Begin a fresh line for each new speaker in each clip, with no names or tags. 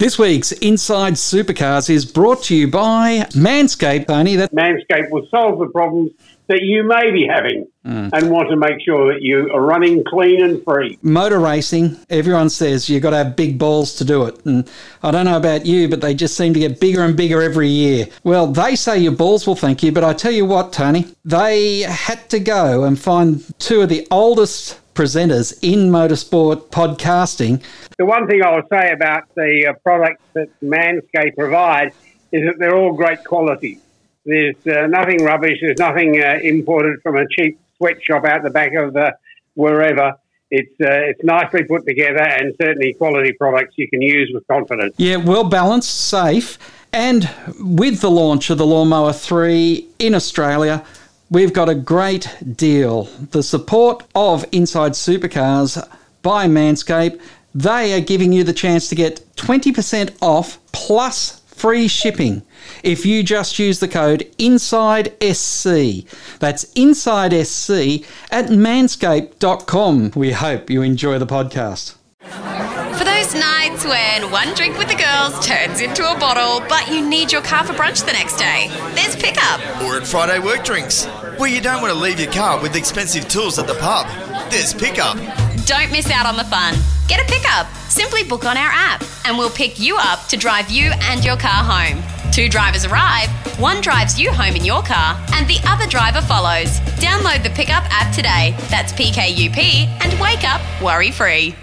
This week's Inside Supercars is brought to you by Manscaped, Tony. That
Manscaped will solve the problems that you may be having
Mm.
and want to make sure that you are running clean and free.
motor racing, everyone says you've got to have big balls to do it. And I don't know about you, but they just seem to get bigger and bigger every year. Well, they say your balls will thank you, but I tell you what, Tony, they had to go and find two of the oldest presenters in motorsport podcasting.
The one thing I will say about the uh, products that Manscaped provide is that they're all great quality. There's uh, nothing rubbish. There's nothing uh, imported from a cheap sweatshop out the back of the wherever. It's uh, it's nicely put together and certainly quality products you can use with confidence.
Yeah, well balanced, safe. And with the launch of the Lawnmower 3 in Australia, we've got a great deal. The support of Inside Supercars by Manscaped, they are giving you the chance to get 20% off plus free shipping if you just use the code INSIDESC. That's INSIDESC at manscaped.com. We hope you enjoy the podcast.
For those nights when one drink with the girls turns into a bottle, but you need your car for brunch the next day, there's pickup.
Or at Friday work drinks, where you don't want to leave your car with expensive tools at the pub. There's pickup.
Don't miss out on the fun. Get a pickup. Simply book on our app, and we'll pick you up to drive you and your car home. Two drivers arrive, one drives you home in your car, and the other driver follows. Download the Pickup app today. That's PKUP, and wake up worry free.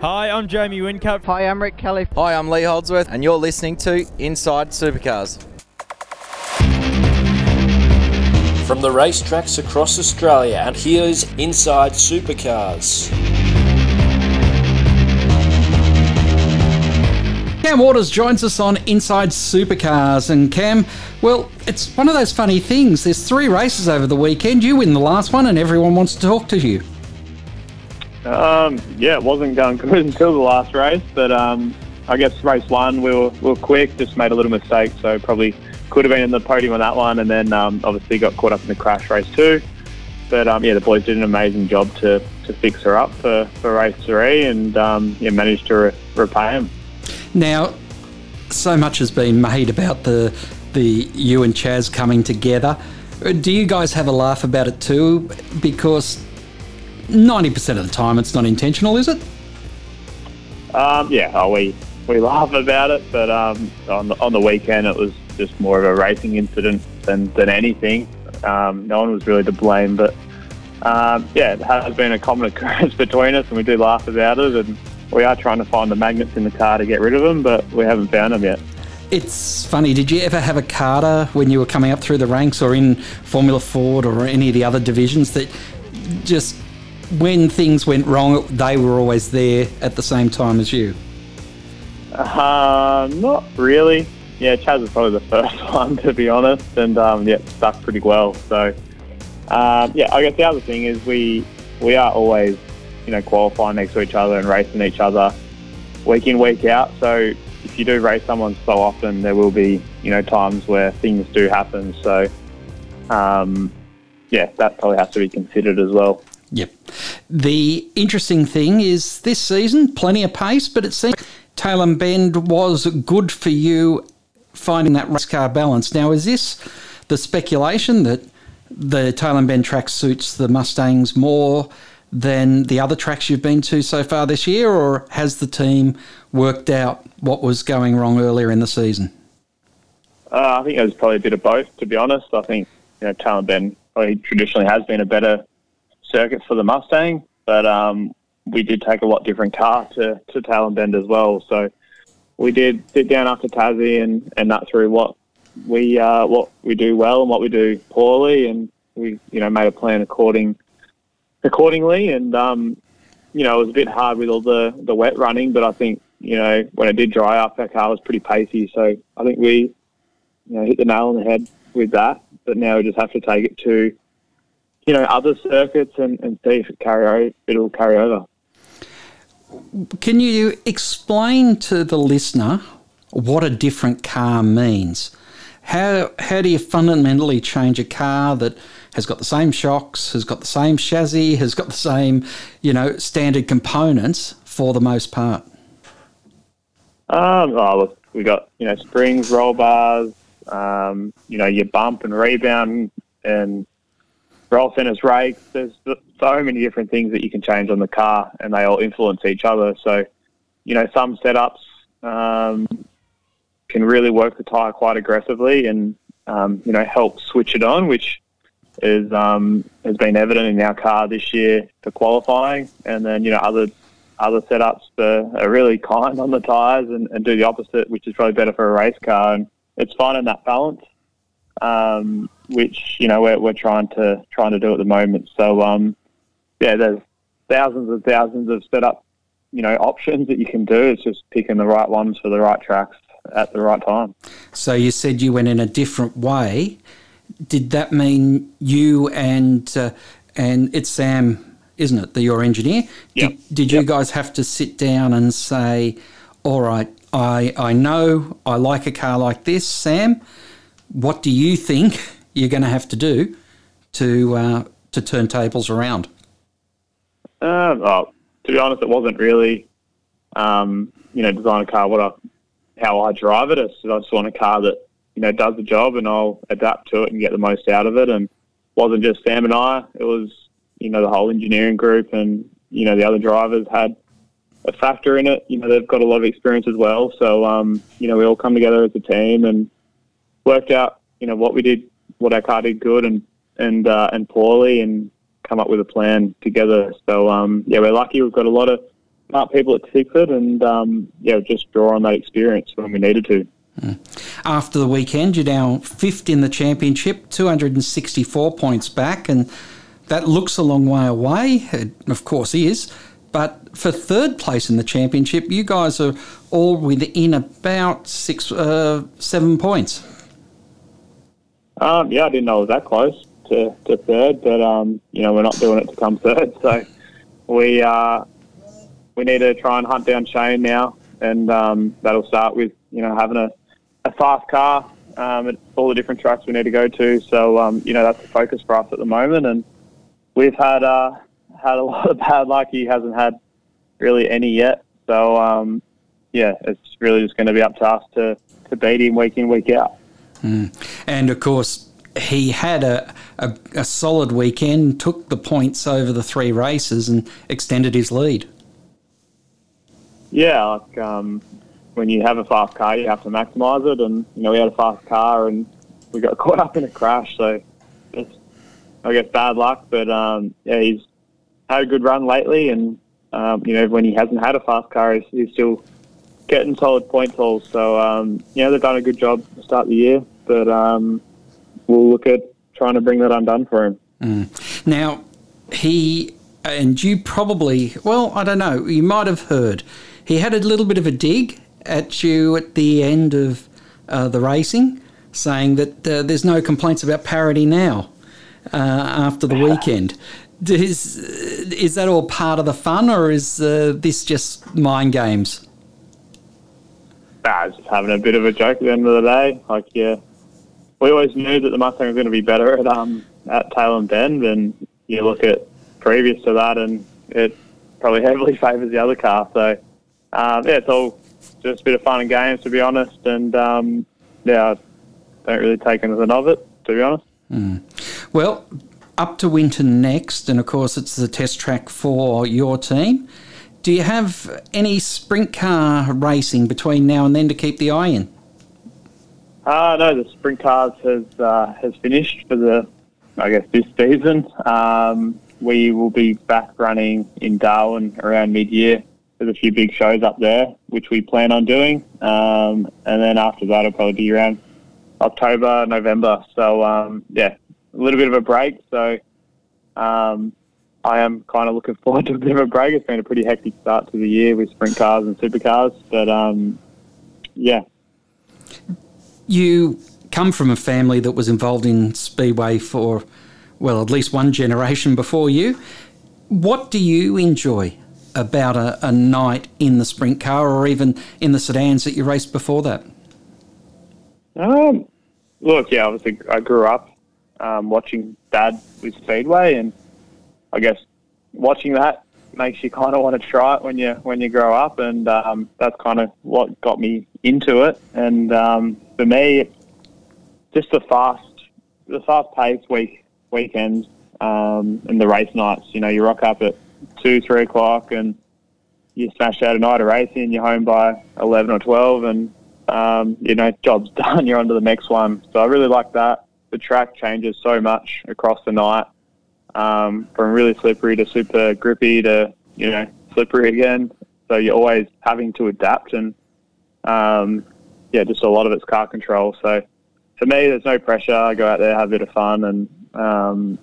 Hi, I'm Jamie Whincup.
Hi, I'm Rick Kelly.
Hi, I'm Lee Holdsworth, and you're listening to Inside Supercars.
From the racetracks across Australia, and here's Inside Supercars.
Cam Waters joins us on Inside Supercars. And Cam, well, it's one of those funny things. There's three races over the weekend. You win the last one, and everyone wants to talk to you.
Um, yeah, it wasn't going good until the last race, but um, I guess race one we were, we were quick, just made a little mistake, so probably could have been in the podium on that one, and then um, obviously got caught up in the crash race two. But um, yeah, the boys did an amazing job to, to fix her up for, for race three, and um, yeah, managed to re- repay them.
Now, so much has been made about the the you and Chaz coming together. Do you guys have a laugh about it too? Because ninety percent of the time, it's not intentional, is it?
Um, yeah, oh, we we laugh about it, but um, on the, on the weekend it was just more of a racing incident than, than anything. Um, no one was really to blame, but um, yeah, it has been a common occurrence between us, and we do laugh about it. And we are trying to find the magnets in the car to get rid of them, but we haven't found them yet.
It's funny. Did you ever have a Carter when you were coming up through the ranks, or in Formula Ford, or any of the other divisions that just when things went wrong, they were always there at the same time as you?
Uh, not really. Yeah, Chaz was probably the first one to be honest, and um, yeah, stuck pretty well. So um, yeah, I guess the other thing is we we are always you know qualifying next to each other and racing each other week in week out. So if you do race someone so often, there will be you know times where things do happen. So um, yeah, that probably has to be considered as well.
Yep. The interesting thing is this season, plenty of pace, but it seems Tailem Bend was good for you finding that race car balance. Now, is this the speculation that the Tailem Bend track suits the Mustangs more than the other tracks you've been to so far this year, or has the team worked out what was going wrong earlier in the season?
Uh, I think it was probably a bit of both, to be honest. I think you know Tailem Bend probably traditionally has been a better circuit for the Mustang, but um, we did take a lot different car to, to Tailem Bend as well. So we did sit down after Tassie and, and nut through what we uh, what we do well and what we do poorly, and we you know made a plan according accordingly. And um, you know it was a bit hard with all the the wet running, but I think you know when it did dry up, our car was pretty pacey. So I think we you know hit the nail on the head with that. But now we just have to take it to you know other circuits and, and see if it carry it'll carry over.
Can you explain to the listener what a different car means? How how do you fundamentally change a car that has got the same shocks, has got the same chassis, has got the same, you know, standard components for the most part?
Um, oh, look, we got you know springs, roll bars, um, you know your bump and rebound, and roll centers, rakes. There's so many different things that you can change on the car, and they all influence each other. So, you know, some setups um, can really work the tire quite aggressively, and um, you know help switch it on, which is um, has been evident in our car this year for qualifying. And then you know other other setups are, are really kind on the tires and, and, do the opposite, which is probably better for a race car. And it's finding that balance, um, which you know we're, we're trying to trying to do at the moment. So um, yeah, there's thousands and thousands of setup you know options that you can do. It's just picking the right ones for the right tracks at the right time.
So you said you went in a different way. Did that mean you and uh, and it's Sam, isn't it? The your engineer.
Yep.
Did, did you guys have to sit down and say, "All right, I I know I like a car like this, Sam. What do you think you're going to have to do to uh, to turn tables around?"
Oh, to be honest, it wasn't really, um, you know, design a car what I how I drive it. I just want a car that you know does the job, and I'll adapt to it and get the most out of it. And wasn't just Sam and I; it was you know the whole engineering group, and you know the other drivers had a factor in it. You know they've got a lot of experience as well, so um, you know we all come together as a team and worked out you know what we did, what our car did good and and uh, and poorly, and come up with a plan together. So um, yeah, we're lucky. We've got a lot of smart people at Tickford and um, yeah, just draw on that experience when we needed to.
Hmm. After the weekend, you're now fifth in the championship, 264 points back, and that looks a long way away. It of course is. But for third place in the championship, you guys are all within about six, uh, seven points.
Um, yeah, I didn't know it was that close to, to third, but um, you know we're not doing it to come third. So we uh, we need to try and hunt down Shane now, and um, that'll start with you know having a, a fast car um, at all the different tracks we need to go to. So um, you know that's the focus for us at the moment, and we've had uh, had a lot of bad luck. He hasn't had really any yet. So um, yeah, it's really just going to be up to us to, to beat him week in week out.
Mm. And of course, he had a, a, a solid weekend, took the points over the three races, and extended his lead.
Yeah, like um, when you have a fast car, you have to maximise it, and you know we had a fast car and we got caught up in a crash, so it's I guess bad luck. But um, yeah, he's had a good run lately, and um, you know when he hasn't had a fast car, he's, he's still getting solid point tools. So um, you know they've done a good job to start the year, but um, we'll look at trying to bring that undone for him.
Mm. Now he and you probably well I don't know you might have heard he had a little bit of a dig at you at the end of uh, the racing, saying that uh, there's no complaints about parity now uh, after the weekend. Is, is that all part of the fun, or is uh, this just mind games?
Nah, just having a bit of a joke at the end of the day. Like, yeah, we always knew that the Mustang was going to be better at um at Tailem Bend, and you look at previous to that, and it probably heavily favours the other car. So um, yeah, it's all just a bit of fun and games, to be honest. And um, yeah, I don't really take anything of it, to be honest.
Mm. Well, up to Winton next, and of course, it's the test track for your team. Do you have any sprint car racing between now and then to keep the eye in?
Uh, no, the sprint cars has uh, has finished for the, I guess, this season. Um, we will be back running in Darwin around mid-year there's a few big shows up there, which we plan on doing. Um, and then after that, it'll probably be around October, November. So, um, yeah, a little bit of a break. So, um, I am kind of looking forward to a bit of a break. It's been a pretty hectic start to the year with sprint cars and supercars. But, um, yeah.
You come from a family that was involved in Speedway for, well, at least one generation before you. What do you enjoy about a, a night in the sprint car or even in the sedans that you raced before that?
Um, look, yeah, obviously I grew up um, watching Dad with Speedway, and I guess watching that makes you kind of want to try it when you when you grow up, and um, that's kind of what got me into it. And um, for me, just the fast, the fast paced week weekends um, and the race nights. You know, you rock up at two, three o'clock, and you smash out a night of racing, you're home by eleven or twelve, and um, you know, job's done. You're on to the next one. So I really like that. The track changes so much across the night, um, from really slippery to super grippy to you know slippery again. So you're always having to adapt, and um, yeah, just a lot of it's car control. So for me, there's no pressure. I go out there, have a bit of fun, and um,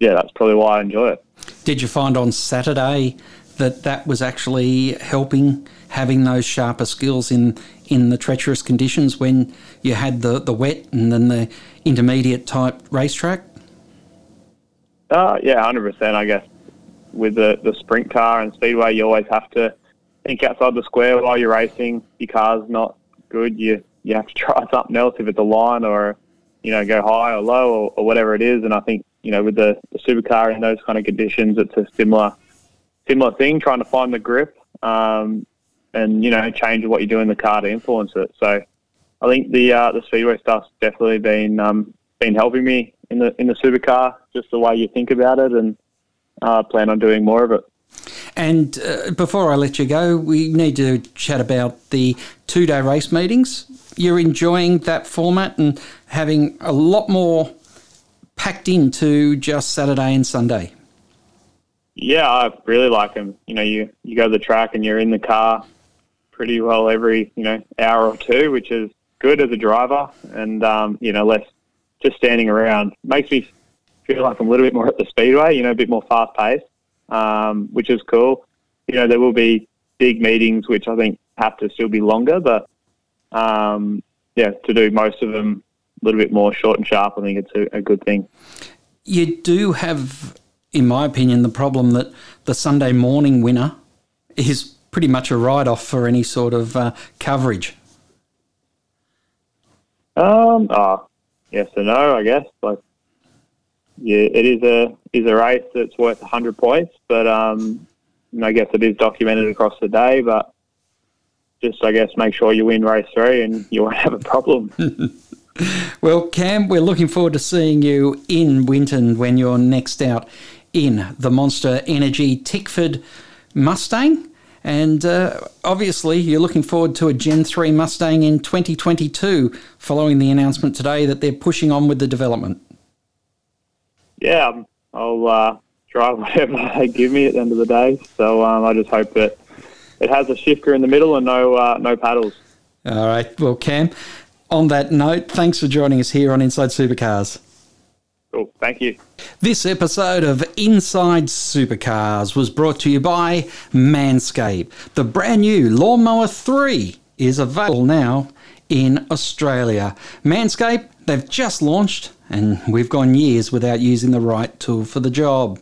yeah, that's probably why I enjoy it.
Did you find on Saturday that that was actually helping having those sharper skills in in the treacherous conditions when you had the, the wet and then the intermediate type racetrack?
Uh, yeah, hundred percent. I guess with the the sprint car and speedway, you always have to think outside the square while you're racing. Your car's not good. You you have to try something else if it's a line or you know go high or low or, or whatever it is. And I think you know with the, the supercar in those kind of conditions, it's a similar similar thing. Trying to find the grip um, and you know change what you do in the car to influence it. So I think the uh, the speedway stuff's definitely been um, been helping me in the in the supercar. Just the way you think about it, and uh, plan on doing more of it.
And uh, before I let you go, we need to chat about the two day race meetings. You're enjoying that format and having a lot more packed into just Saturday and Sunday.
Yeah, I really like them. You know, you, you go to the track and you're in the car pretty well every, you know, hour or two, which is good as a driver and, um, you know, less just standing around. Makes me feel like I'm a little bit more at the speedway, you know, a bit more fast paced, um, which is cool. You know, there will be big meetings, which I think have to still be longer, but um, yeah, to do most of them a little bit more short and sharp, I think it's a, a good thing.
You do have, in my opinion, the problem that the Sunday morning winner is pretty much a write off for any sort of uh, coverage.
Um, oh, yes and no, I guess. Like, yeah, it is a is a race that's worth hundred points, but um, I guess it is documented across the day. But just I guess make sure you win race three, and you won't have a problem.
well, Cam, we're looking forward to seeing you in Winton when you're next out in the Monster Energy Tickford Mustang. And uh, obviously, you're looking forward to a Gen 3 Mustang in 2022 following the announcement today that they're pushing on with the development.
Yeah, um, I'll uh, try whatever they give me at the end of the day. So um, I just hope that it has a shifter in the middle and no uh, no paddles.
All right. Well, Cam, on that note, thanks for joining us here on Inside Supercars.
Cool. Thank you.
This episode of Inside Supercars was brought to you by Manscaped. The brand new Lawnmower 3 is available now in Australia. Manscaped, they've just launched and we've gone years without using the right tool for the job.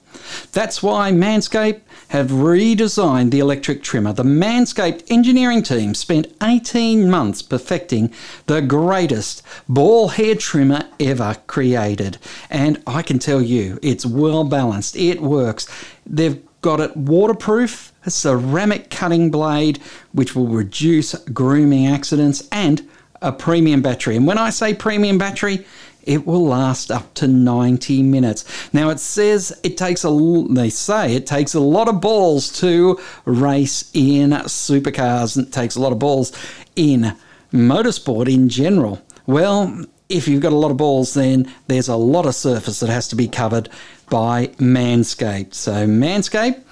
That's why Manscaped have redesigned the electric trimmer. The Manscaped engineering team spent 18 months perfecting the greatest ball hair trimmer ever created. And I can tell you, it's well balanced, it works. They've got it waterproof, a ceramic cutting blade, which will reduce grooming accidents, and a premium battery. And when I say premium battery, it will last up to 90 minutes. Now it says it takes a they say it takes a lot of balls to race in supercars and it takes a lot of balls in motorsport in general. Well, if you've got a lot of balls then there's a lot of surface that has to be covered by Manscaped. So Manscaped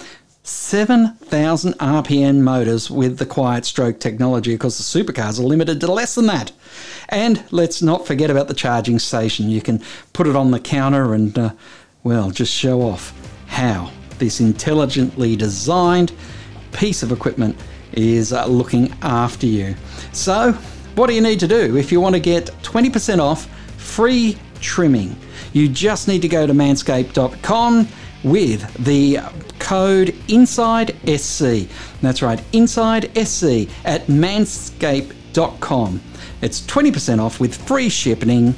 7,000 RPM motors with the quiet stroke technology because the supercars are limited to less than that. And let's not forget about the charging station. You can put it on the counter and, uh, well, just show off how this intelligently designed piece of equipment is uh, looking after you. So, what do you need to do if you want to get 20% off free trimming? You just need to go to manscaped.com with the code INSIDE-SC. That's right, INSIDE-SC at manscaped.com. It's 20% off with free shipping.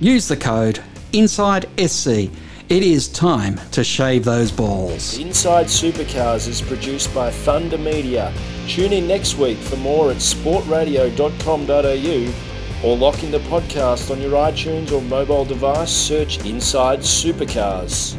Use the code INSIDE-SC. It is time to shave those balls.
Inside Supercars is produced by Thunder Media. Tune in next week for more at sportradio.com.au or lock in the podcast on your iTunes or mobile device. Search Inside Supercars.